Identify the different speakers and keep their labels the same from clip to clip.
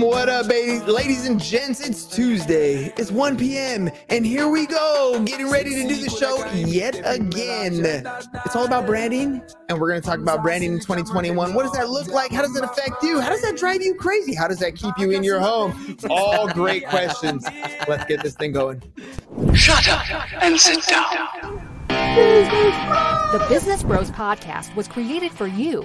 Speaker 1: What up, baby? ladies and gents? It's Tuesday. It's 1 p.m. and here we go, getting ready to do the show yet again. It's all about branding, and we're going to talk about branding in 2021. What does that look like? How does it affect you? How does that drive you crazy? How does that keep you in your home? All great questions. Let's get this thing going.
Speaker 2: Shut up and sit down.
Speaker 3: The Business Bros Podcast was created for you.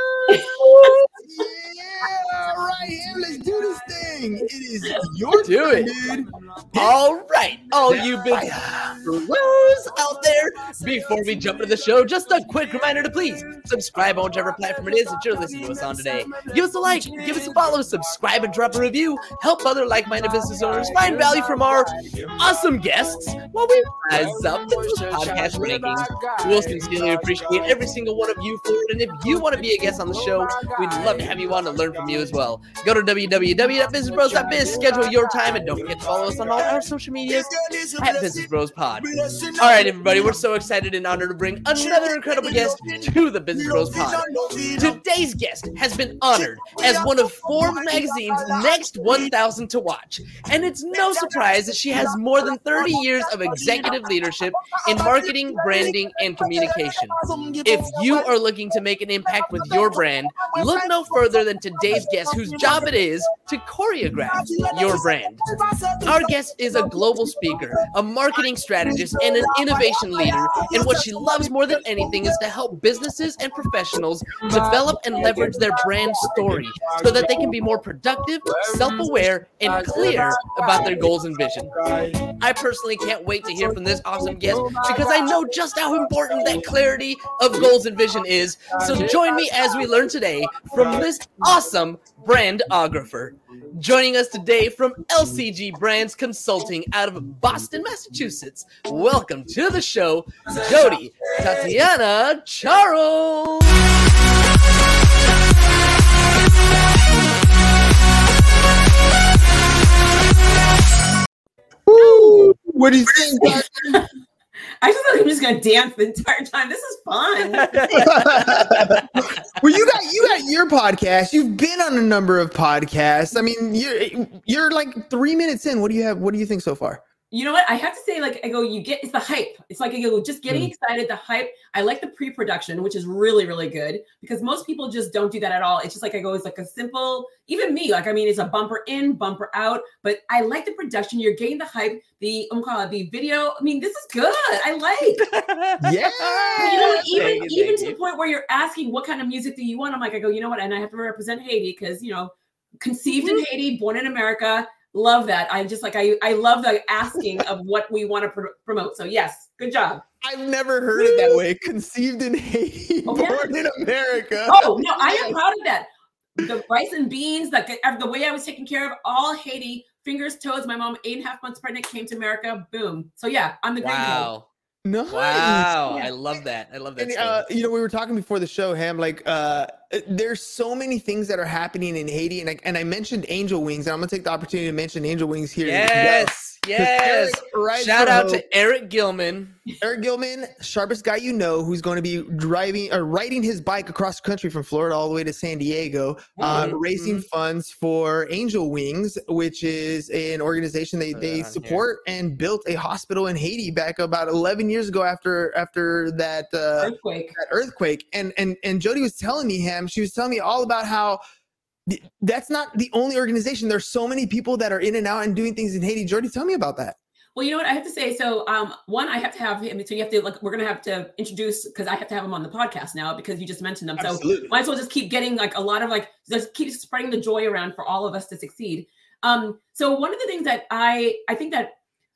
Speaker 1: Yeah, all right, here, let's do this thing. It is your
Speaker 4: Do it.
Speaker 1: dude.
Speaker 4: All right, all you big bros out there. Before we jump into the show, just a quick reminder to please subscribe on whichever platform it is that you're listening to us on today. Give us a like, give us a follow, subscribe and drop a review. Help other like-minded business owners find value from our awesome guests while we rise up the podcast rankings. We'll sincerely appreciate every single one of you for it. And if you want to be a guest on the oh show, we'd love to have you on to learn from you as well. Go to www.businessbros.biz, schedule your time, and don't forget to follow us on all our social medias at Business Bros Pod. All right, everybody, we're so excited and honored to bring another incredible guest to the Business Bros Pod. Today's guest has been honored as one of Forbes magazine's next 1,000 to watch, and it's no surprise that she has more than 30 years of executive leadership in marketing, branding, and communication. If you are looking to make an impact with your brand, look no further than today's guest, whose job it is to choreograph your brand. Our guest is a global speaker, a marketing strategist, and an innovation leader. And what she loves more than anything is to help businesses and professionals develop and leverage their brand story so that they can be more productive, self aware, and clear about their goals and vision. I personally can't wait to hear from this awesome guest because I know just how important that clarity of goals and vision is. So join me as we learn today from this awesome brandographer. Joining us today from LCG Brands Consulting out of Boston, Massachusetts. Welcome to the show, Jody Tatiana Charles.
Speaker 1: What do you think? Guys?
Speaker 5: I just feel like I'm just gonna dance the entire time. This is fun.
Speaker 1: well, you got you got your podcast. You've been on a number of podcasts. I mean, you're you're like three minutes in. What do you have? What do you think so far?
Speaker 5: You know what? I have to say, like, I go, you get it's the hype. It's like I go, just getting hmm. excited, the hype. I like the pre-production, which is really, really good because most people just don't do that at all. It's just like I go, it's like a simple, even me, like I mean, it's a bumper in, bumper out, but I like the production. You're getting the hype, the I'm calling it the video. I mean, this is good. I like.
Speaker 1: Yeah.
Speaker 5: But you know? Even
Speaker 4: you,
Speaker 5: even to
Speaker 4: you.
Speaker 5: the point where you're asking what kind of music do you want? I'm like, I go, you know what? And I have to represent Haiti because you know, conceived in mm-hmm. Haiti, born in America. Love that. I just like I I love the asking of what we want to pr- promote. So yes, good job.
Speaker 1: I've never heard it that way. Conceived in Haiti,
Speaker 5: Oh, yeah.
Speaker 1: born in America.
Speaker 5: Oh no, I am proud of that. The rice and beans, like the way I was taken care of, all Haiti, fingers, toes. My mom, eight and a half months pregnant, came to America. Boom. So yeah, I'm the green code.
Speaker 4: Wow.
Speaker 1: Nice.
Speaker 4: Wow.
Speaker 5: Yeah.
Speaker 4: I love that. I love that.
Speaker 1: And, uh, you know, we were talking before the show, Ham. Like, uh, there's so many things that are happening in Haiti, and I, and I mentioned Angel Wings, and I'm gonna take the opportunity to mention Angel Wings here. as well.
Speaker 4: yes. Yes.
Speaker 1: Right.
Speaker 4: Shout out to Eric Gilman.
Speaker 1: Eric Gilman, sharpest guy you know, who's going to be driving or riding his bike across the country from Florida all the way to San Diego, uh,
Speaker 4: Mhm,
Speaker 1: raising funds for Angel Wings, which is an organization they, they
Speaker 4: on here.
Speaker 1: support and built a hospital in Haiti back about 11 years ago after after that uh,
Speaker 5: Earthquake.
Speaker 1: that earthquake. And and and Jody was telling me, Ham, she was telling me all about how. th- That's not the only organization. There's so many people that are in and out and doing things in Haiti. Jordy, tell me about that.
Speaker 5: Well, you know what I have to say. So, um, one, I have to have him. So you have to like, we're gonna have to introduce because I have to have him on the podcast now because you just mentioned them. So might as well just keep getting like a lot of like just keep spreading the joy around for all of us to succeed. Um, so one of the things that I I think that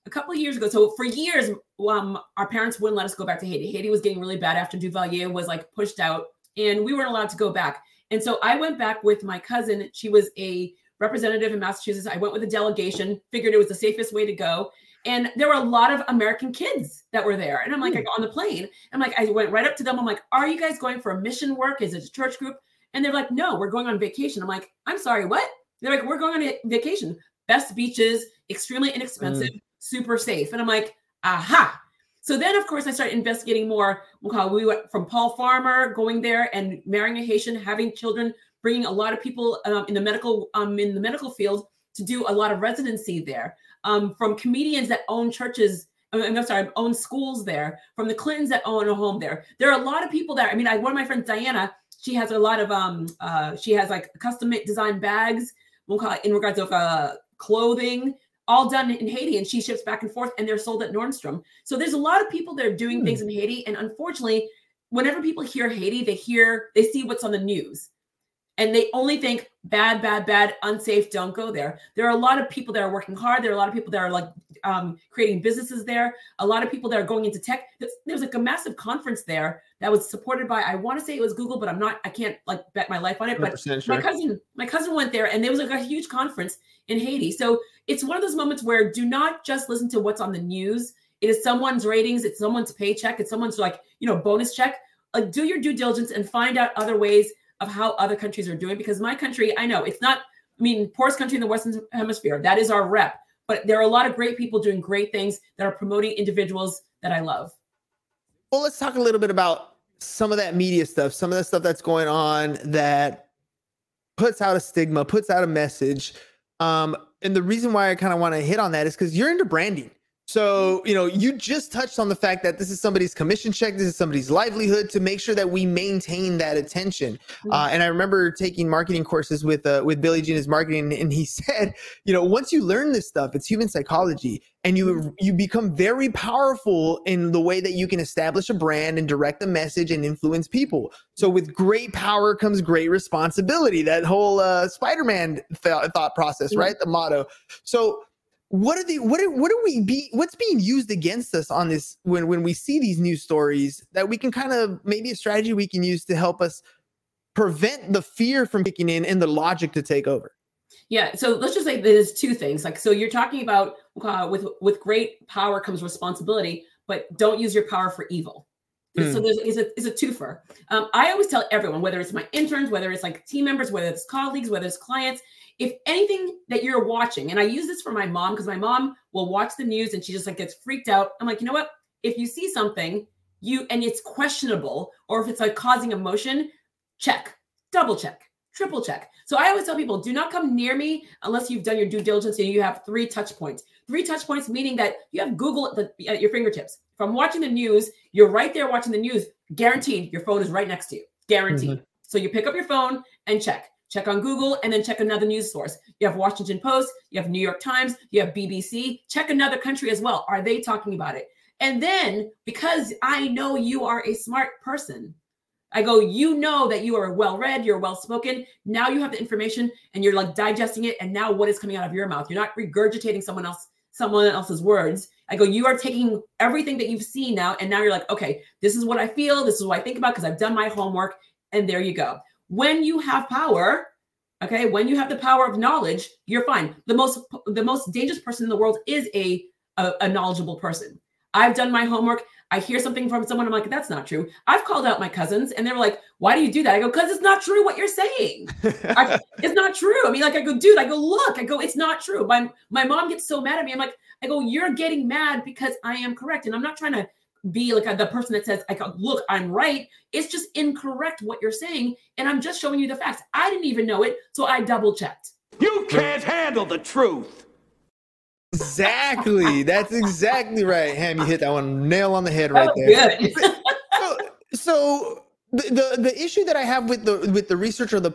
Speaker 5: a couple of years ago, so for years, um, our parents wouldn't let us go back to Haiti. Haiti was getting really bad after Duvalier was like pushed out, and we weren't allowed to go back. And so I went back with my cousin. She was a representative in Massachusetts. I went with a delegation, figured it was the safest way to go. And there were a lot of American kids that were there. And I'm like, hmm. I got on the plane. I'm like, I went right up to them. I'm like, are you guys going for a mission work? Is it a church group? And they're like, no, we're going on vacation. I'm like, I'm sorry, what? They're like, we're going on a vacation. Best beaches, extremely inexpensive, hmm. super safe. And I'm like, aha. So then, of course, I started investigating more. We went from Paul Farmer going there and marrying a Haitian, having children, bringing a lot of people um, in the medical um, in the medical field to do a lot of residency there. Um, from comedians that own churches, I'm sorry, own schools there. From the Clintons that own a home there. There are a lot of people there. I mean, I, one of my friends, Diana, she has a lot of um, uh, she has like custom designed bags. We'll call it in regards of uh, clothing all done in Haiti and she ships back and forth and they're sold at Nordstrom. So there's a lot of people that are doing things hmm. in Haiti. And unfortunately, whenever people hear Haiti, they hear, they see what's on the news and they only think bad, bad, bad, unsafe, don't go there. There are a lot of people that are working hard. There are a lot of people that are like um, creating businesses there. A lot of people that are going into tech. There's like a massive conference there that was supported by, I want to say it was Google, but I'm not, I can't like bet my life on it. But sure. my cousin, my cousin went there and there was like a huge conference in Haiti. So it's one of those moments where do not just listen to what's on the news. It is someone's ratings, it's someone's paycheck, it's someone's like, you know, bonus check. Like do your due diligence and find out other ways of how other countries are doing. Because my country, I know it's not, I mean, poorest country in the Western Hemisphere. That is our rep. But there are a lot of great people doing great things that are promoting individuals that I love.
Speaker 1: Well, let's talk a little bit about some of that media stuff, some of the stuff that's going on that puts out a stigma, puts out a message. Um, and the reason why I kind of want to hit on that is because you're into branding. So, you know, you just touched on the fact that this is somebody's commission check, this is somebody's livelihood to make sure that we maintain that attention. Mm-hmm. Uh, and I remember taking marketing courses with uh, with Billy Gene marketing, and he said, you know, once you learn this stuff, it's human psychology, and you mm-hmm. you become very powerful in the way that you can establish a brand and direct a message and influence people. So, with great power comes great responsibility. That whole uh, Spider-Man th- thought process, mm-hmm. right? The motto. So what are the what are what are we be what's being used against us on this when when we see these news stories that we can kind of maybe a strategy we can use to help us prevent the fear from kicking in and the logic to take over?
Speaker 5: Yeah so let's just say there's two things like so you're talking about uh, with with great power comes responsibility but don't use your power for evil. Mm. so there's is a, is a twofer. Um, i always tell everyone whether it's my interns whether it's like team members whether it's colleagues whether it's clients if anything that you're watching, and I use this for my mom because my mom will watch the news and she just like gets freaked out. I'm like, you know what? If you see something, you and it's questionable, or if it's like causing emotion, check, double check, triple check. So I always tell people, do not come near me unless you've done your due diligence and you have three touch points. Three touch points meaning that you have Google at, the, at your fingertips. From watching the news, you're right there watching the news. Guaranteed, your phone is right next to you. Guaranteed. Mm-hmm. So you pick up your phone and check check on Google, and then check another news source. You have Washington Post, you have New York Times, you have BBC. Check another country as well. Are they talking about it? And then because I know you are a smart person, I go, you know that you are well read, you're well spoken. Now you have the information and you're like digesting it. And now what is coming out of your mouth? You're not regurgitating someone else, someone else's words. I go, you are taking everything that you've seen now, and now you're like, okay, this is what I feel, this is what I think about because I've done my homework, and there you go when you have power okay when you have the power of knowledge you're fine. The most the most dangerous person in the world is a, a, a knowledgeable person. I've done my homework. I hear something from someone. I'm like that's not true. I've called out my cousins and they're like why do you do that? I go because it's not true what you're saying. I, it's not true. I mean like i go dude i go look i go it's not true. My my mom gets so mad at me. I'm like i go you're getting mad because i am correct and i'm not trying to be like a, the person that says, "I look, I'm right." It's just incorrect what you're saying, and I'm just showing you the facts. I didn't even know it, so I double checked.
Speaker 6: You can't handle the truth.
Speaker 1: Exactly. That's exactly right. Ham, you hit that one nail on the head right there. Good. so, so the, the, issue that I have with the with the research or the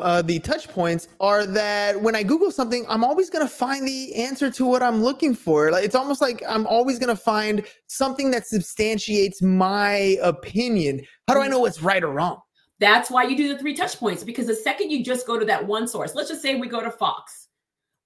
Speaker 1: uh, the touch points are that when I Google something, I'm always going to find the answer to what I'm looking for. Like it's almost like I'm always going to find something that substantiates my opinion. How do I know what's right or wrong?
Speaker 5: That's why you do the three touch points because the second you just go to that one source, let's just say we go to Fox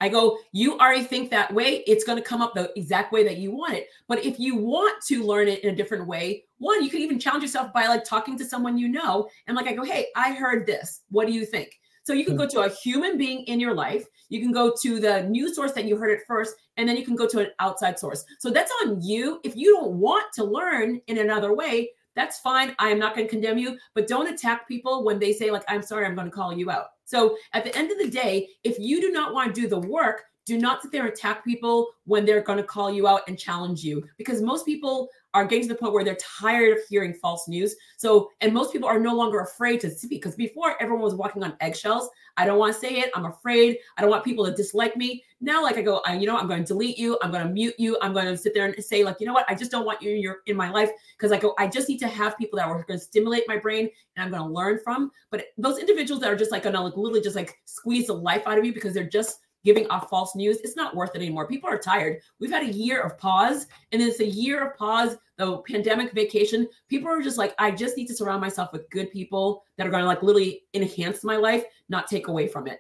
Speaker 5: I go, you already think that way. It's going to come up the exact way that you want it. But if you want to learn it in a different way, one, you can even challenge yourself by like talking to someone you know. And like, I go, hey, I heard this. What do you think? So you can go to a human being in your life. You can go to the news source that you heard it first, and then you can go to an outside source. So that's on you. If you don't want to learn in another way, That's fine. I am not going to condemn you, but don't attack people when they say, like, I'm sorry, I'm going to call you out. So at the end of the day, if you do not want to do the work, do not sit there and attack people when they're going to call you out and challenge you because most people are getting to the point where they're tired of hearing false news. So, and most people are no longer afraid to speak because before everyone was walking on eggshells. I don't want to say it. I'm afraid. I don't want people to dislike me. Now, like I go, I, you know, I'm going to delete you. I'm going to mute you. I'm going to sit there and say, like, you know what? I just don't want you in your in my life because I go, I just need to have people that are going to stimulate my brain and I'm going to learn from. But those individuals that are just like going to like literally just like squeeze the life out of you because they're just giving off false news, it's not worth it anymore. People are tired. We've had a year of pause, and it's a year of pause, the pandemic vacation. People are just like, I just need to surround myself with good people that are going to like literally enhance my life, not take away from it.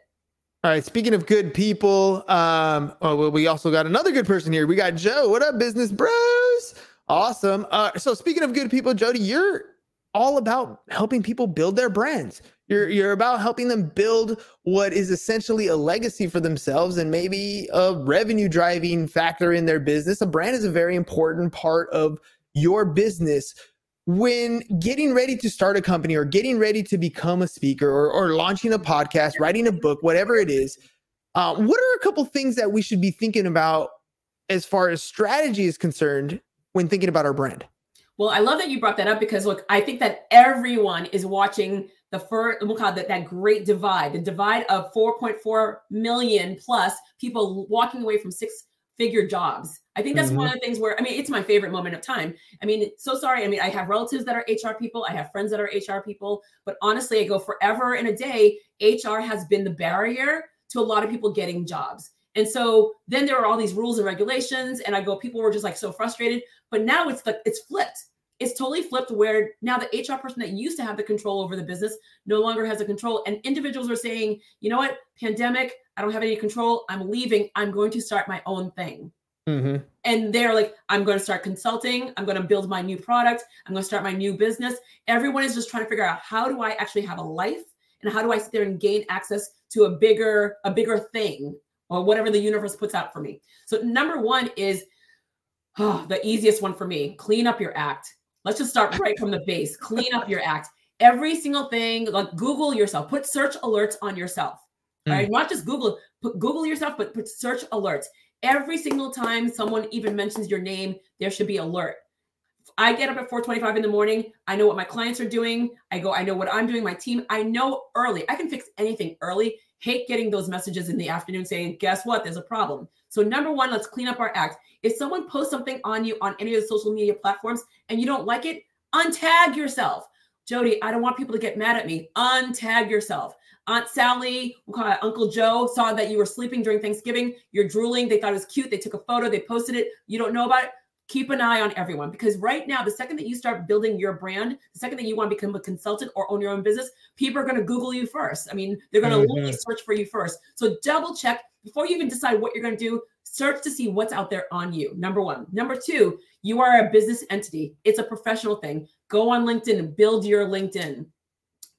Speaker 1: All right. Speaking of good people, um, oh, well, we also got another good person here. We got Joe. What up, business bros? Awesome. Uh, so speaking of good people, Jody, you're all about helping people build their brands. You're you're about helping them build what is essentially a legacy for themselves and maybe a revenue driving factor in their business. A brand is a very important part of your business. When getting ready to start a company or getting ready to become a speaker or, or launching a podcast, writing a book, whatever it is, uh, what are a couple things that we should be thinking about as far as strategy is concerned when thinking about our brand?
Speaker 5: Well, I love that you brought that up because look, I think that everyone is watching the first we'll call that, that great divide, the divide of 4.4 million plus people walking away from six figure jobs. I think that's mm-hmm. one of the things where I mean it's my favorite moment of time. I mean, so sorry. I mean, I have relatives that are HR people, I have friends that are HR people, but honestly, I go forever in a day, HR has been the barrier to a lot of people getting jobs. And so then there are all these rules and regulations, and I go, people were just like so frustrated. But now it's like it's flipped it's totally flipped where now the HR person that used to have the control over the business no longer has the control. And individuals are saying, you know what, pandemic, I don't have any control. I'm leaving. I'm going to start my own thing. Mm-hmm. And they're like, I'm going to start consulting. I'm going to build my new product. I'm going to start my new business. Everyone is just trying to figure out how do I actually have a life and how do I sit there and gain access to a bigger, a bigger thing or whatever the universe puts out for me. So number one is oh, the easiest one for me: clean up your act Let's just start right from the base. Clean up your act. Every single thing, like Google yourself, put search alerts on yourself. Mm. Right? Not just Google, put Google yourself, but put search alerts. Every single time someone even mentions your name, there should be alert. I get up at 4:25 in the morning. I know what my clients are doing. I go, I know what I'm doing, my team. I know early. I can fix anything early. Hate getting those messages in the afternoon saying, guess what? There's a problem. So, number one, let's clean up our act. If someone posts something on you on any of the social media platforms and you don't like it, untag yourself. Jody, I don't want people to get mad at me. Untag yourself. Aunt Sally, Uncle Joe saw that you were sleeping during Thanksgiving. You're drooling. They thought it was cute. They took a photo. They posted it. You don't know about it. Keep an eye on everyone because right now, the second that you start building your brand, the second that you want to become a consultant or own your own business, people are going to Google you first. I mean, they're going to mm-hmm. search for you first. So double check before you even decide what you're going to do search to see what's out there on you. Number one. Number two, you are a business entity, it's a professional thing. Go on LinkedIn, and build your LinkedIn,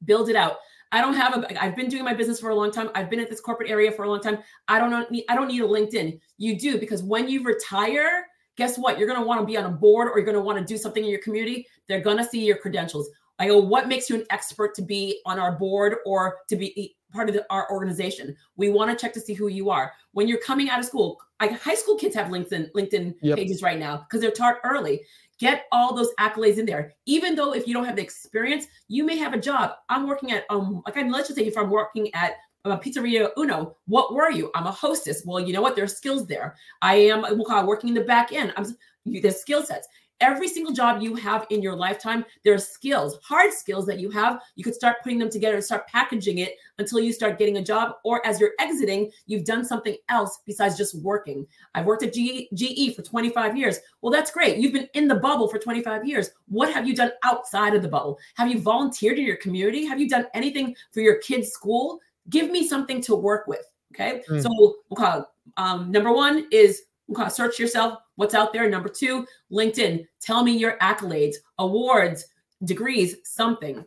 Speaker 5: build it out. I don't have a I've been doing my business for a long time. I've been at this corporate area for a long time. I don't need I don't need a LinkedIn. You do because when you retire, guess what? You're going to want to be on a board or you're going to want to do something in your community. They're going to see your credentials. I go, what makes you an expert to be on our board or to be part of the, our organization. We want to check to see who you are. When you're coming out of school, like high school kids have LinkedIn LinkedIn yep. pages right now because they're taught early. Get all those accolades in there. Even though if you don't have the experience, you may have a job. I'm working at um like I'm let's just say if I'm working at a pizzeria uno what were you i'm a hostess well you know what there's skills there i am working in the back end i'm there's skill sets every single job you have in your lifetime, there are skills, hard skills that you have. You could start putting them together and start packaging it until you start getting a job. Or as you're exiting, you've done something else besides just working. I've worked at GE for 25 years. Well, that's great. You've been in the bubble for 25 years. What have you done outside of the bubble? Have you volunteered in your community? Have you done anything for your kids' school? Give me something to work with. Okay. Mm. So we'll call it, um, number one is search yourself what's out there number two linkedin tell me your accolades awards degrees something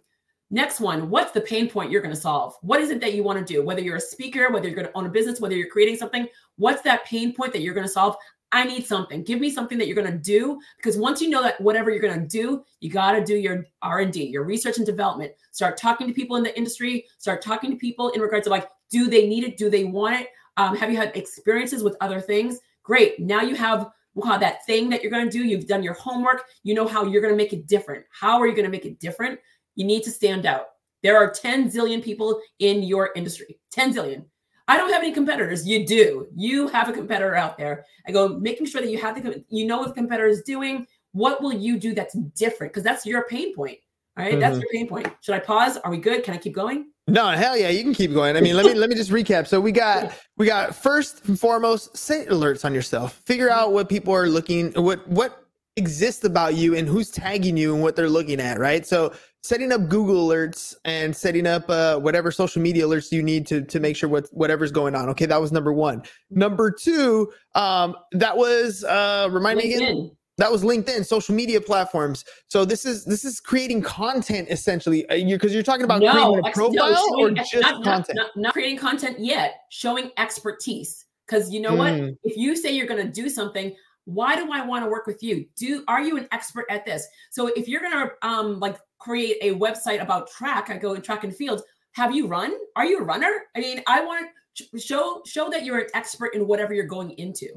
Speaker 5: next one what's the pain point you're going to solve what is it that you want to do whether you're a speaker whether you're going to own a business whether you're creating something what's that pain point that you're going to solve I need something. Give me something that you're going to do because once you know that whatever you're going to do, you got to do your R&D, your research and development. Start talking to people in the industry, start talking to people in regards to like do they need it? Do they want it? Um, have you had experiences with other things? Great. Now you have we'll that thing that you're going to do. You've done your homework. You know how you're going to make it different. How are you going to make it different? You need to stand out. There are 10 zillion people in your industry. 10 zillion. I don't have any competitors. You do. You have a competitor out there. I go making sure that you have the you know what the competitor is doing. What will you do that's different? Because that's your pain point. All right? mm-hmm. that's your pain point. Should I pause? Are we good? Can I keep going?
Speaker 1: No, hell yeah, you can keep going. I mean, let me let me just recap. So we got we got first and foremost, set alerts on yourself. Figure out what people are looking what what exists about you and who's tagging you and what they're looking at, right? So setting up Google alerts and setting up uh, whatever social media alerts you need to to make sure what whatever's going on. Okay, that was number one. Number two, um, that was uh, remind LinkedIn. me again. That was LinkedIn, social media platforms. So this is this is creating content essentially. Uh, you because you're talking about no, creating a profile no, or just not, content.
Speaker 5: Not, not, not, creating content yet, showing expertise. Because you know mm. what, hmm. if you say you're going to do something, why do I want to work with you? Do are you an expert at this? So if you're going to um like create a website about track. I go in track and field. Have you run? Are you a runner? I mean, I want to show show that you're an expert in whatever you're going into.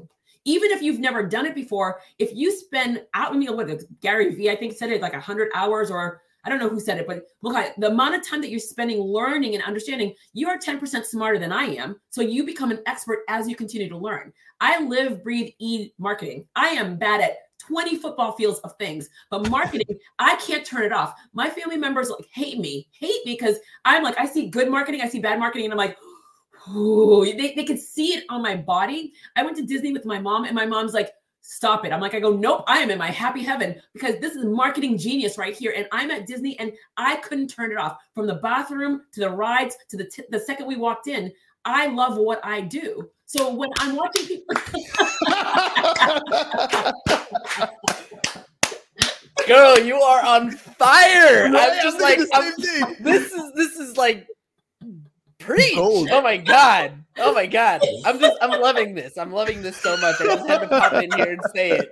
Speaker 5: Even if you've never done it before, if you spend out, I mean, what Gary Vee, I think said it like hundred hours, or I don't know who said it, but look at the amount of time that you're spending learning and understanding. You are 10% smarter than I am, so you become an expert as you continue to learn. I live, breathe, eat marketing. I am bad at 20 football fields of things. But marketing, I can't turn it off. My family members like hate me, hate me because I'm like, I see good marketing, I see bad marketing, and I'm like, Ooh, they, they could see it on my body. I went to Disney with my mom, and my mom's like, stop it. I'm like, I go, nope, I am in my happy heaven because this is marketing genius right here. And I'm at Disney and I couldn't turn it off from the bathroom to the rides to the, t- the second we walked in. I love what I do. So when I'm watching people,
Speaker 4: girl, you are on fire. I'm just like, I'm, this is this is like preach. Gold. Oh my god. Oh my god. I'm just I'm loving this. I'm loving this so much. I just had to pop in here and say it.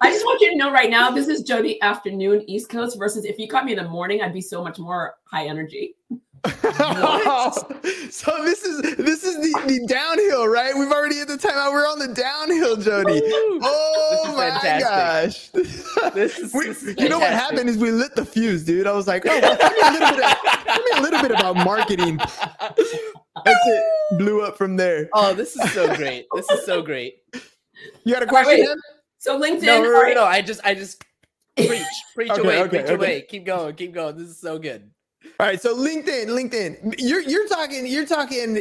Speaker 5: I just want you to know right now, this is Jody afternoon East Coast versus if you caught me in the morning, I'd be so much more high energy.
Speaker 1: so this is this is the, the downhill, right? We've already hit the timeout. We're on the downhill, Jody. Oh my gosh! This is, we, this is you know what happened is we lit the fuse, dude. I was like, oh, well, tell me a little bit. Of, tell me a little bit about marketing. That's it. Blew up from there.
Speaker 4: Oh, this is so great. This is so great.
Speaker 1: You got a question?
Speaker 5: so LinkedIn.
Speaker 4: No, no, no, no, I just, I just preach, preach okay, away, okay, preach okay. away. Keep going, keep going. This is so good.
Speaker 1: All right, so LinkedIn, LinkedIn, you're you're talking you're talking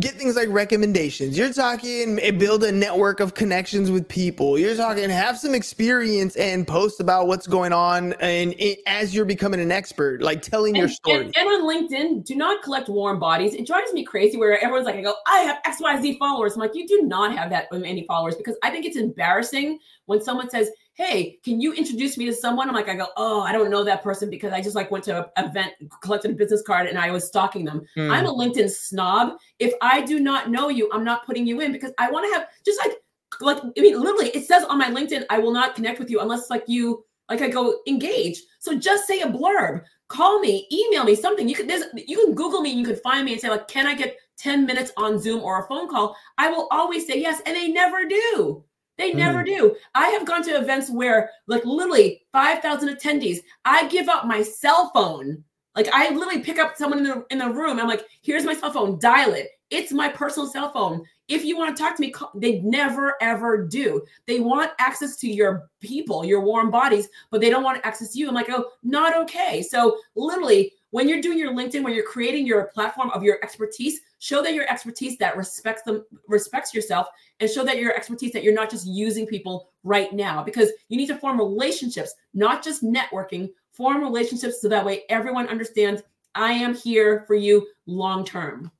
Speaker 1: get things like recommendations. You're talking eh, build a network of connections with people. You're talking have some experience and post about what's going on and it, as you're becoming an expert, like telling
Speaker 5: and,
Speaker 1: your story.
Speaker 5: And, and, on LinkedIn, do not collect warm bodies. It drives me crazy where everyone's like, I go, I have X Y Z followers. I'm like, you do not have that many followers because I think it's embarrassing when someone says, hey, can you introduce me to someone? I'm like, I go, oh, I don't know that person because I just like went to an event, collected a business card, and I was stalking them. Mm. I'm a LinkedIn snob. If I do not know you, I'm not putting you in because I want to have just like, like I mean, literally, it says on my LinkedIn, I will not connect with you unless like you, like I go engage. So just say a blurb, call me, email me, something. You can there's you can Google me, and you can find me and say like, can I get 10 minutes on Zoom or a phone call? I will always say yes, and they never do. They never mm. do. I have gone to events where, like, literally 5,000 attendees, I give up my cell phone. Like, I literally pick up someone in the, in the room. I'm like, here's my cell phone, dial it. It's my personal cell phone. If you want to talk to me, call. they never, ever do. They want access to your people, your warm bodies, but they don't want access to you. I'm like, oh, not okay. So, literally, when you're doing your LinkedIn, when you're creating your platform of your expertise, show that your expertise that respects them, respects yourself, and show that your expertise that you're not just using people right now because you need to form relationships, not just networking, form relationships so that way everyone understands I am here for you long term.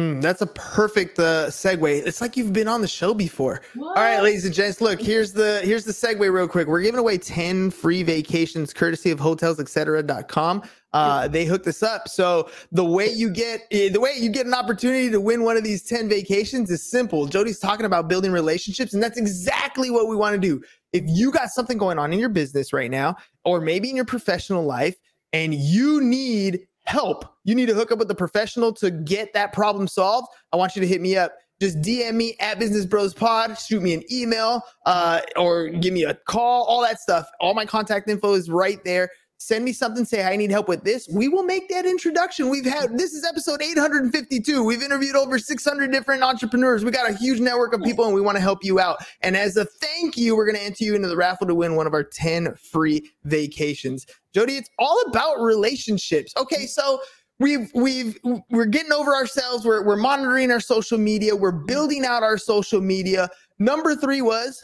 Speaker 1: Mm, that's a perfect uh, segue. It's like you've been on the show before.
Speaker 5: What?
Speaker 1: All right, ladies and gents, look here's the here's the segue real quick. We're giving away ten free vacations courtesy of hotelsetc.com. Uh, they hooked us up. So the way you get eh, the way you get an opportunity to win one of these ten vacations is simple. Jody's talking about building relationships, and that's exactly what we want to do. If you got something going on in your business right now, or maybe in your professional life, and you need help, you need to hook up with a professional to get that problem solved, I want you to hit me up. Just DM me at Business Bros Pod, shoot me an email, uh, or give me a call, all that stuff. All my contact info is right there. Send me something, say I need help with this. We will make that introduction. We've had this is episode 852. We've interviewed over 600 different entrepreneurs. We got a huge network of people and we want to help you out. And as a thank you, we're going to enter you into the raffle to win one of our 10 free vacations. Jody, it's all about relationships. Okay, so we've we've we're getting over ourselves. We're we're monitoring our social media. We're building out our social media. Number three was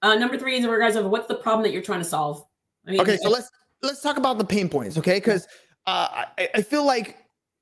Speaker 5: Uh, number three is in regards of what's the problem that you're trying to solve. I mean,
Speaker 1: okay. So let's let's talk about the pain points. Okay, because uh, I, I feel like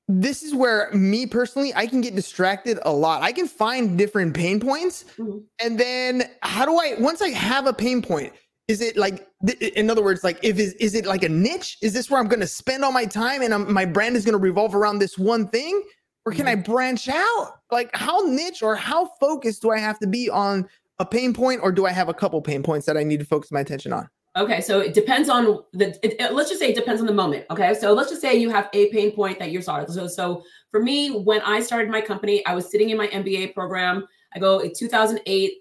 Speaker 1: this is where me personally I can get distracted a lot. I can find different pain points,
Speaker 5: Mhm.
Speaker 1: and then how do I once I have a pain point? Is it like, th- in other words, like if is, is it like a niche? Is this where I'm going to spend all my time and I'm, my brand is going to revolve around this one thing, or can I branch out? Like how niche or how focused do I have to be on a pain point, or do I have a couple pain points that I need to focus my attention on?
Speaker 5: Okay, so it depends on the. It, it- let's just say it depends on the moment. Okay, so let's just say you have a pain point that you're solving. So, so for me, when I started my company, I was sitting in my MBA program. I go in 2008.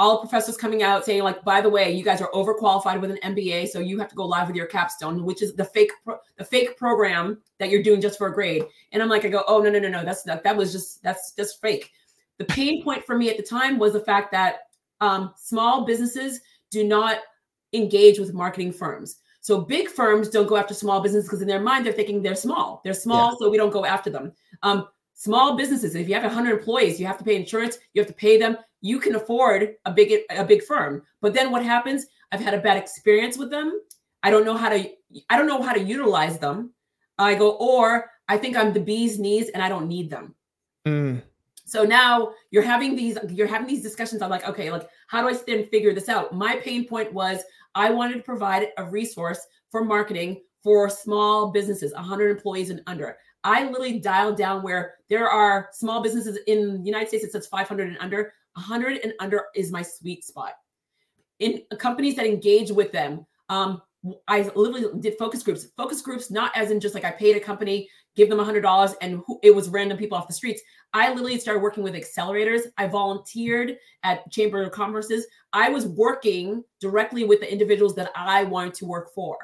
Speaker 5: All professors coming out saying like, by the way, you guys are overqualified with an MBA, so you have to go live with your capstone, which is the fake pro- the fake program that you're doing just for a grade. And I'm like, I go, oh no no no no, that's that that was just that's just fake. The pain point for me at the time was the fact that um, small businesses do not engage with marketing firms. So big firms don't go after small businesses because in their mind they're thinking they're small. They're small, so we don't go after them. Um, small businesses, if you have 100 employees, you have to pay insurance, you have to pay them. You can afford a big a big firm. But then what happens? I've had a bad experience with them. I don't know how to I don't know how to utilize them. I go or I think I'm the bee's knees and I don't need them.
Speaker 1: Mm,
Speaker 5: So now you're having these you're having these discussions. I'm like, okay, like how do I then figure this out? My pain point was I wanted to provide a resource for marketing for small businesses, 100 employees and under. I literally dialed down where there are small businesses in the United States. It says 500 and under. 100 and under is my sweet spot. In companies that engage with them, um, I literally did focus groups. Focus groups, not as in just like I paid a company, give them $100, and who, it was random people off the streets. I literally started working with accelerators. I volunteered at Chamber of Commerce's. I was working directly with the individuals that I wanted to work for.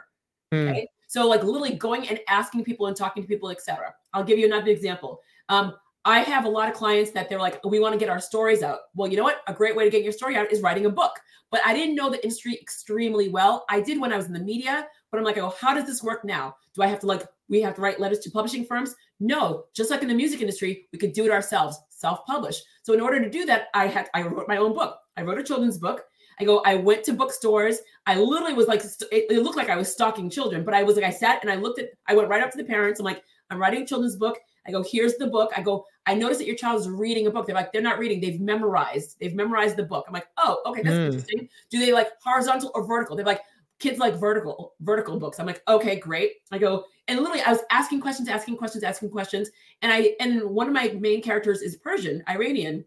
Speaker 1: mm,
Speaker 5: Okay. So like literally going and asking people and talking to people, etc. I'll give you another example. Um, I have a lot of clients that they're like, we want to get our stories out. Well, you know what? A great way to get your story out is writing a book. But I didn't know the industry extremely well. I did when I was in the media, but I'm like, oh, how does this work now? Do I have to like, we have to write letters to publishing firms? No, just like in the music industry, we could do it ourselves, self-publish. So in order to do that, I had I wrote my own book. I wrote a children's book. I go, I went to bookstores. I literally was like, it, it looked like I was stalking children, but I was like, I sat and I looked at, I went right up to the parents. I'm like, I'm writing a children's book. I go, here's the book. I go, I noticed that your child is reading a book. They're like, they're not reading, they've memorized. They've memorized the book. I'm like, oh, okay, that's
Speaker 1: Mm.
Speaker 5: interesting. Do they like horizontal or vertical? They're like, kids like vertical, vertical books. I'm like, okay, great. I go, and literally I was asking questions, asking questions, asking questions. And I and one of my main characters is Persian, Iranian.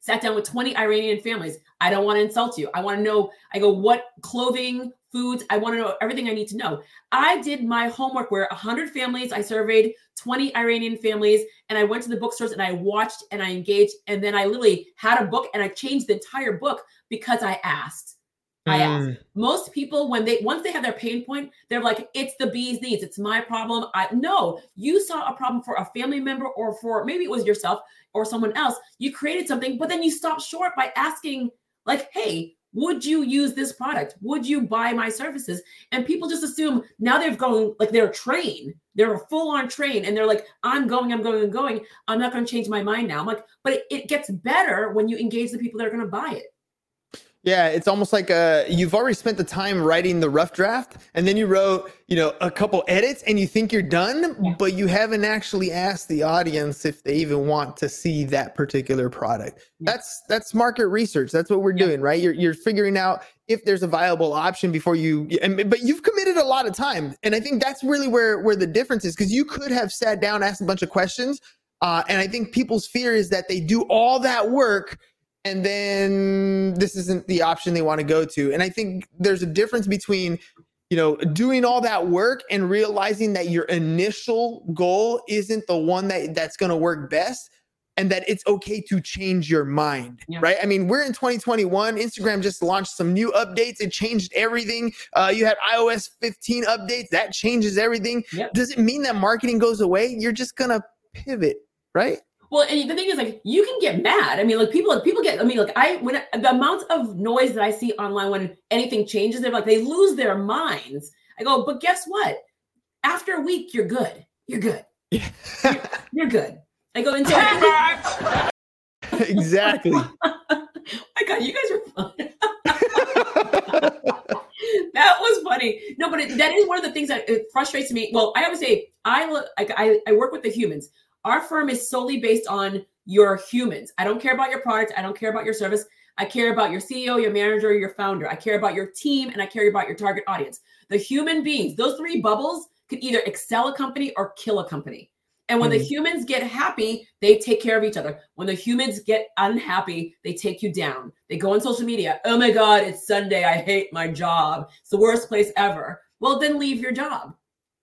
Speaker 5: Sat down with 20 Iranian families. I don't want to insult you. I want to know, I go, what clothing, foods, I want to know everything I need to know. I did my homework where 100 families, I surveyed 20 Iranian families, and I went to the bookstores and I watched and I engaged. And then I literally had a book and I changed the entire book because I asked. I asked.
Speaker 1: mm.
Speaker 5: Most people, when they once they have their pain point, they're like, "It's the bee's knees. It's my problem." I no, you saw a problem for a family member or for maybe it was yourself or someone else. You created something, but then you stopped short by asking, like, "Hey, would you use this product? Would you buy my services?" And people just assume now they've gone like they're trained. They're a full on train, and they're like, "I'm going, I'm going, I'm going. I'm not going to change my mind now." I'm like, but it, it gets better when you engage the people that are going to buy it.
Speaker 1: Yeah, it's almost like uh, you've already spent the time writing the rough draft, and then you wrote, you know, a couple edits, and you think you're done,
Speaker 5: Yeah.
Speaker 1: but you haven't actually asked the audience if they even want to see that particular product.
Speaker 5: Yeah.
Speaker 1: That's that's market research. That's what we're
Speaker 5: Yeah.
Speaker 1: doing, right? You're you're figuring out if there's a viable option before you. And, but you've committed a lot of time, and I think that's really where where the difference is because you could have sat down, asked a bunch of questions, uh, and I think people's fear is that they do all that work and then this isn't the option they want to go to. And I think there's a difference between, you know, doing all that work and realizing that your initial goal isn't the one that that's going to work best and that it's okay to change your mind,
Speaker 5: Yeah.
Speaker 1: right? I mean, we're in 2021. Instagram just launched some new updates. It changed everything. Uh, you had iOS 15 updates that changes everything.
Speaker 5: Yep.
Speaker 1: Does it mean that marketing goes away? You're just gonna pivot, right?
Speaker 5: Well, and the thing is, like, you can get mad. I mean, like, people, people get. I mean, like, I when the amount of noise that I see online when anything changes, they're like, they lose their minds. I go, but guess what? After a week, you're good. You're good. You're good. I go into.
Speaker 1: exactly.
Speaker 5: my God, you guys are fun. that was funny. No, but it, that is one of the things that it frustrates me. Well, I always say I look I, I work with the humans. Our firm is solely based on your humans. I don't care about your product. I don't care about your service. I care about your CEO, your manager, your founder. I care about your team, and I care about your target audience. The human beings. Those three bubbles could either excel a company or kill a company. And when the
Speaker 1: Mhm.
Speaker 5: humans get happy, they take care of each other. When the humans get unhappy, they take you down. They go on social media. Oh my God, it's Sunday. I hate my job. It's the worst place ever. Well, then leave your job.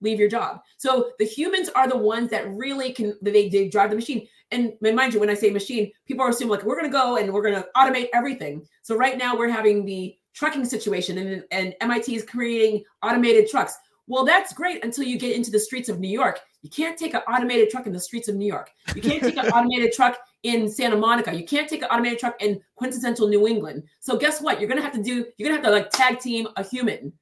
Speaker 5: Leave your job. So the humans are the ones that really can they, they drive the machine. And mind you, when I say machine, people assume like we're gonna go and we're gonna automate everything. So right now we're having the trucking situation and, and MIT is creating automated trucks. Well, that's great until you get into the streets of New York. You can't take an automated truck in the streets of New York. You can't take an automated truck in Santa Monica. You can't take an automated truck in quintessential New England. So guess what? You're gonna have to do. You're gonna have to like tag team a human.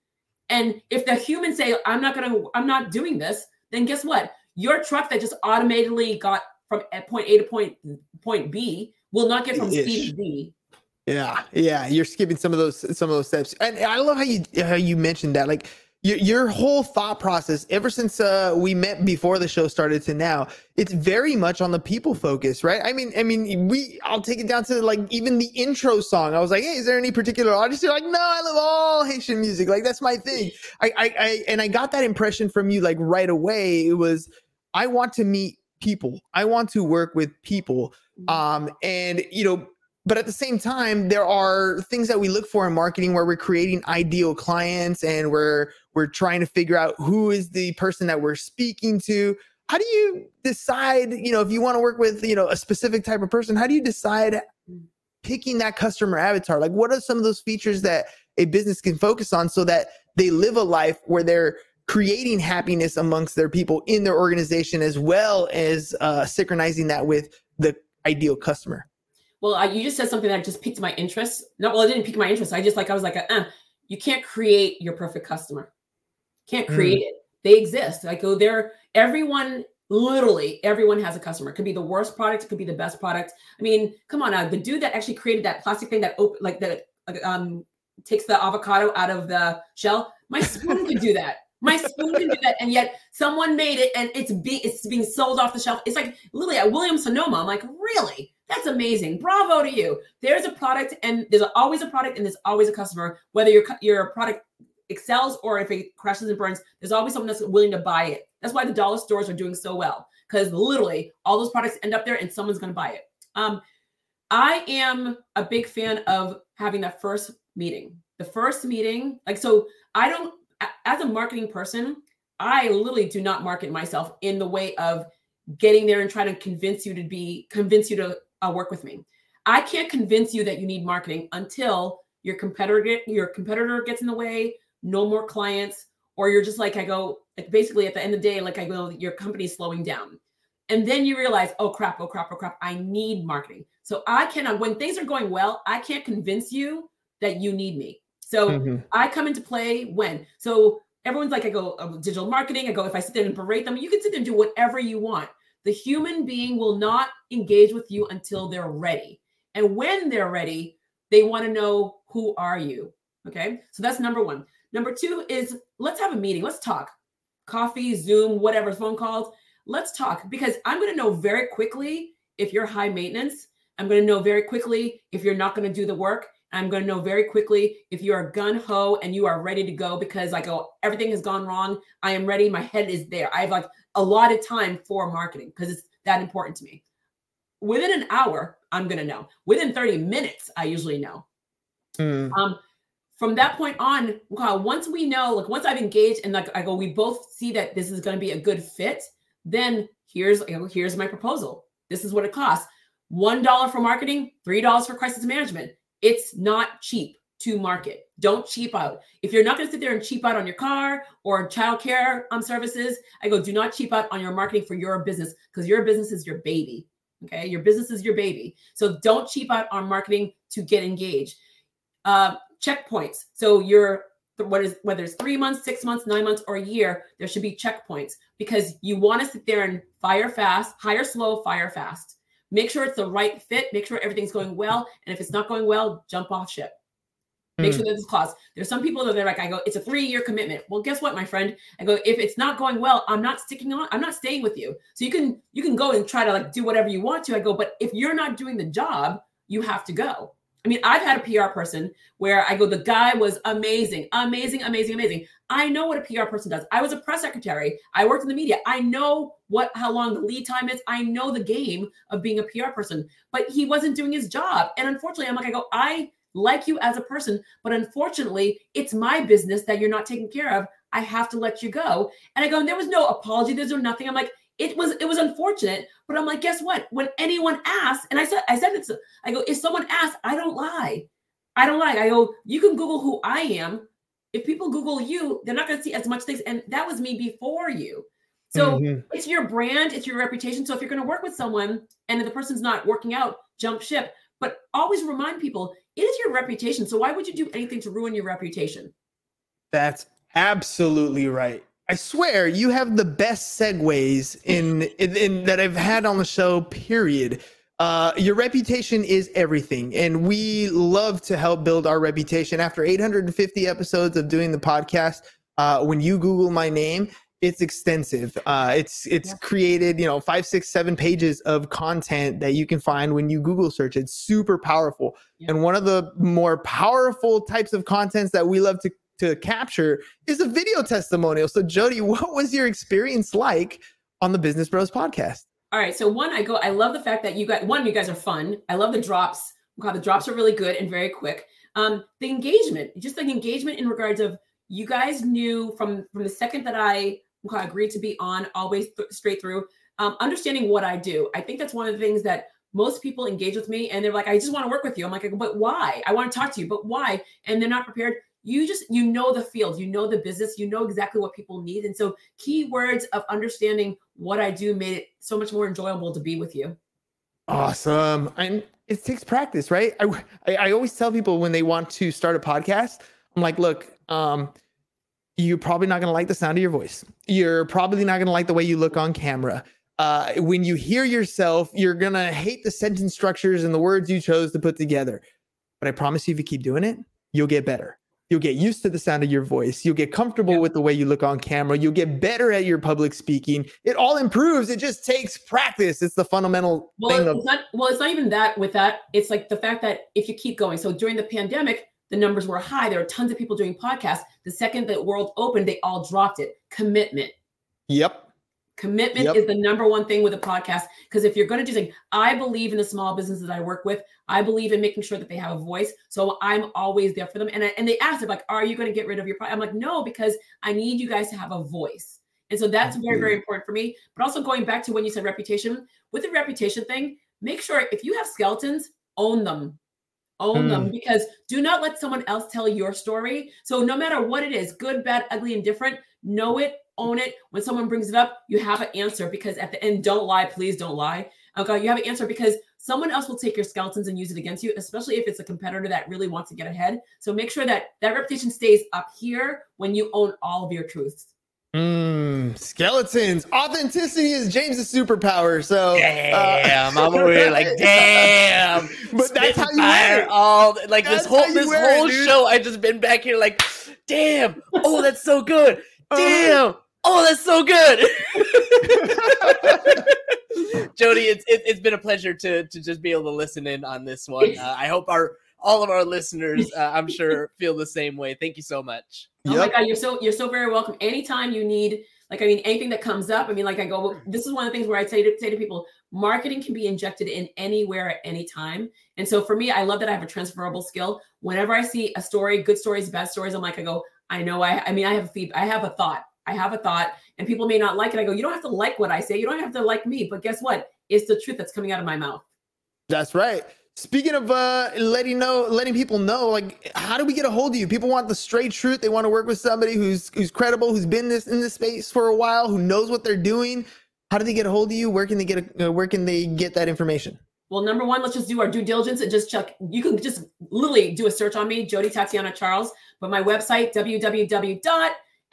Speaker 5: And if the humans say, "I'm not gonna, I'm not doing this," then guess what? Your truck that just automatically got from point A to point point B will not get from C to D.
Speaker 1: Yeah, yeah, you're skipping some of those some of those steps, and I love how you how you mentioned that. Like your your whole thought process, ever since uh, we met before the show started to now, it's very much on the people focus, right? I mean, I mean, we I'll take it down to like even the intro song. I was like, hey, is there any particular artist? You're like, no, I love all Haitian music. Like that's my thing. I I, I and I got that impression from you like right away. It was I want to meet people. I want to work with people. Um, and you know, but at the same time there are things that we look for in marketing where we're creating ideal clients and we're we're trying to figure out who is the person that we're speaking to how do you decide you know if you want to work with you know a specific type of person how do you decide picking that customer avatar like what are some of those features that a business can focus on so that they live a life where they're creating happiness amongst their people in their organization as well as uh, synchronizing that with the ideal customer
Speaker 5: Well, I, you just said something that just piqued my interest. No, well, it didn't pique my interest. I just like I was like, uh, you can't create your perfect customer. Can't
Speaker 1: Mm.
Speaker 5: create it. They exist. Like oh, they're everyone. Literally, everyone has a customer. It could be the worst product. It could be the best product. I mean, come on now. The dude that actually created that plastic thing that op- like that um takes the avocado out of the shell. My spoon could do that. My spoon can do that, and yet someone made it, and it's be it's being sold off the shelf. It's like literally at Williams Sonoma. I'm like, really? That's amazing. Bravo to you. There's a product, and there's always a product, and there's always a customer. Whether your your product excels or if it crashes and burns, there's always someone that's willing to buy it. That's why the dollar stores are doing so well because literally all those products end up there, and someone's going to buy it. Um, I am a big fan of having that first meeting. The first meeting, like so, I don't as a marketing person, I literally do not market myself in the way of getting there and trying to convince you to be convince you to uh, work with me. I can't convince you that you need marketing until your competitor your competitor gets in the way, no more clients, or you're just like I go like basically at the end of the day, like I go, your company's slowing down. And then you realize, oh crap, oh crap, oh crap, I need marketing. So I cannot, when things are going well, I can't convince you that you need me. So
Speaker 1: Mhm.
Speaker 5: I come into play when. So everyone's like, I go uh, digital marketing. I go, if I sit there and berate them, you can sit there and do whatever you want. The human being will not engage with you until they're ready. And when they're ready, they want to know who are you? Okay. So that's number one. Number two is let's have a meeting. Let's talk. Coffee, Zoom, whatever, phone calls. Let's talk because I'm going to know very quickly if you're high maintenance. I'm going to know very quickly if you're not going to do the work. I'm going to know very quickly if you are gun ho and you are ready to go because I go, everything has gone wrong. I am ready. My head is there. I have like a lot of time for marketing because it's that important to me. Within an hour, I'm going to know. Within 30 minutes, I usually know.
Speaker 1: Mm.
Speaker 5: Um, from that point on, once we know, like once I've engaged and like I go, we both see that this is going to be a good fit. Then here's here's my proposal. This is what it costs: one dollar for marketing, three dollars for crisis management. It's not cheap to market. Don't cheap out. If you're not going to sit there and cheap out on your car or childcare um, services, I go, do not cheap out on your marketing for your business because your business is your baby. Okay, your business is your baby. So don't cheap out on marketing to get engaged. Uh, checkpoints. So you're what is whether it's three months, six months, nine months, or a year, there should be checkpoints because you want to sit there and fire fast, hire slow, fire fast. Make sure it's the right fit. Make sure everything's going well. And if it's not going well, jump off ship. Make
Speaker 1: Mm.
Speaker 5: sure there's a clause. There's some people that they're like, I go, it's a three-year commitment. Well, guess what, my friend? I go, if it's not going well, I'm not sticking on, I'm not staying with you. So you can you can go and try to like do whatever you want to. I go, but if you're not doing the job, you have to go. I mean, I've had a PR person where I go, the guy was amazing, amazing, amazing, amazing. I know what a PR person does. I was a press secretary. I worked in the media. I know what how long the lead time is. I know the game of being a PR person, but he wasn't doing his job. And unfortunately, I'm like, I go, I like you as a person, but unfortunately, it's my business that you're not taking care of. I have to let you go. And I go, and there was no apology. There's no nothing. I'm like, it was it was unfortunate, but I'm like, guess what? When anyone asks, and I said I said it's I go, if someone asks, I don't lie. I don't lie. I go, you can Google who I am. If people Google you, they're not going to see as much things. And that was me before you. So
Speaker 1: Mhm.
Speaker 5: it's your brand, it's your reputation. So if you're going to work with someone and the person's not working out, jump ship. But always remind people it is your reputation. So why would you do anything to ruin your reputation?
Speaker 1: That's absolutely right. I swear you have the best segues in, in, in that I've had on the show. Period. Uh, your reputation is everything, and we love to help build our reputation. After 850 episodes of doing the podcast, uh, when you Google my name, it's extensive. Uh, it's it's created, you know, five, six, seven pages of content that you can find when you Google search. It's super powerful,
Speaker 5: Yeah.
Speaker 1: and one of the more powerful types of contents that we love to to capture is a video testimonial. So, Jody, what was your experience like on the Business Bros podcast?
Speaker 5: All right. So one, I go, I love the fact that you guys, one, you guys are fun. I love the drops. God, the drops are really good and very quick. Um, the engagement, just like engagement in regards of you guys knew from from the second that I okay, agreed to be on, always th- straight through, um, understanding what I do. I think that's one of the things that most people engage with me and they're like, I just want to work with you. I'm like, but why? I want to talk to you, but why? And they're not prepared. You just you know the field, you know the business, you know exactly what people need. And so keywords of understanding what I do made it so much more enjoyable to be with you.
Speaker 1: Awesome. And it takes practice, right? I, I, I always tell people when they want to start a podcast, I'm like, look, um, you're probably not going to like the sound of your voice. You're probably not going to like the way you look on camera. Uh, when you hear yourself, you're going to hate the sentence structures and the words you chose to put together. But I promise you, if you keep doing it, you'll get better. You'll get used to the sound of your voice. You'll get comfortable
Speaker 5: Yeah.
Speaker 1: with the way you look on camera. You'll get better at your public speaking. It all improves. It just takes practice. It's the fundamental
Speaker 5: Well,
Speaker 1: thing of
Speaker 5: it's not well, it's not even that with that. It's like the fact that if you keep going. So during the pandemic, the numbers were high. There were tons of people doing podcasts. The second the world opened, they all dropped it. Commitment.
Speaker 1: Yep.
Speaker 5: Commitment
Speaker 1: Yep.
Speaker 5: is the number one thing with a podcast. Because if you're going to do something, I believe in the small business that I work with. I believe in making sure that they have a voice. So I'm always there for them. And I, and they asked, like, "Are you going to get rid of your?" Pod-? I'm like, "No, because I need you guys to have a voice." And so that's very, very important for me. But also going back to when you said reputation, with the reputation thing, make sure if you have skeletons, own them. Own them mm. because do not let someone else tell your story. So no matter what it is, good, bad, ugly, and different, know it, own it. When someone brings it up, you have an answer because at the end, don't lie, please don't lie. Okay, you have an answer because someone else will take your skeletons and use it against you, especially if it's a competitor that really wants to get ahead. So make sure that that reputation stays up here when you own all of your truths.
Speaker 1: Mm, skeletons. Authenticity is James's superpower. So
Speaker 4: damn, uh, I'm over here like damn.
Speaker 1: But that's how you
Speaker 4: fire
Speaker 1: wear it.
Speaker 4: all like
Speaker 1: That's
Speaker 4: this whole this
Speaker 1: wear it,
Speaker 4: whole show. I just been back here like, damn. Oh, that's so good.
Speaker 1: Uh-huh.
Speaker 4: Damn. Oh, that's so good. Jody, it's it, it's been a pleasure to to just be able to listen in on this one. Uh, I hope our all of our listeners, uh, I'm sure, feel the same way. Thank you so much.
Speaker 5: Oh my god, you're so you're so very welcome. Anytime you need, like I mean, anything that comes up. I mean, like I go, well, this is one of the things where I say to say to people, marketing can be injected in anywhere at any time. And so for me, I love that I have a transferable skill. Whenever I see a story, good stories, bad stories, I'm like, I go, I know I I mean, I have a feed, I have a thought. I have a thought, and people may not like it. I go, you don't have to like what I say, you don't have to like me, but guess what? It's the truth that's coming out of my mouth.
Speaker 1: That's right. Speaking of uh, letting know, letting people know, like, how do we get a hold of you? People want the straight truth. They want to work with somebody who's who's credible, who's been this in this space for a while, who knows what they're doing. How do they get a hold of you? Where can they get a, uh, where can they get that information?
Speaker 5: Well, number one, let's just do our due diligence and just check. You can just literally do a search on me, Jody Tatiana Charles. But my website,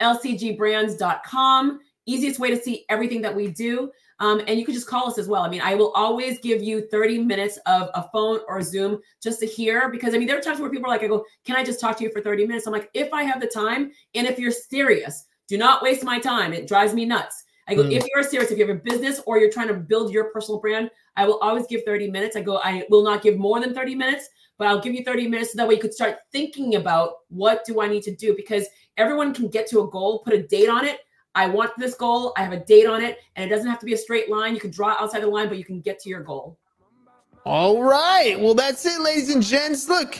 Speaker 5: www.lcgbrands.com. Easiest way to see everything that we do. Um, and you can just call us as well. I mean, I will always give you 30 minutes of a phone or Zoom just to hear because I mean, there are times where people are like, I go, Can I just talk to you for 30 minutes? I'm like, If I have the time and if you're serious, do not waste my time. It drives me nuts. I go,
Speaker 1: Mm.
Speaker 5: if you're serious, if you have a business or you're trying to build your personal brand, I will always give 30 minutes. I go, I will not give more than 30 minutes, but I'll give you 30 minutes so that way you could start thinking about what do I need to do because everyone can get to a goal, put a date on it. I want this goal. I have a date on it, and it doesn't have to be a straight line. You can draw outside the line, but you can get to your goal.
Speaker 1: All right. Well, that's it, ladies and gents. Look,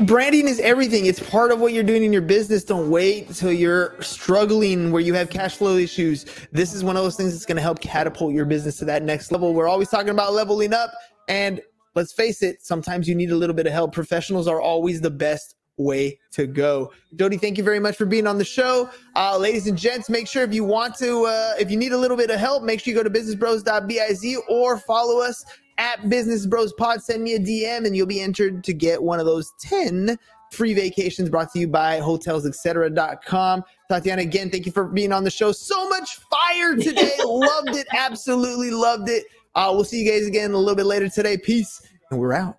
Speaker 1: branding is everything. It's part of what you're doing in your business. Don't wait until you're struggling where you have cash flow issues. This is one of those things that's going to help catapult your business to that next level. We're always talking about leveling up. And let's face it, sometimes you need a little bit of help. Professionals are always the best way to go. Jody, thank you very much for being on the show. Uh, ladies and gents, make sure if you want to, uh, if you need a little bit of help, make sure you go to businessbros.biz or follow us at Business Bros Pod. Send me a DM and you'll be entered to get one of those 10 free vacations brought to you by hotelsetc.com. Tatiana, again, thank you for being on the show. So much fire today. loved it. Absolutely loved it. Uh, we'll see you guys again a little bit later today. Peace. And we're out.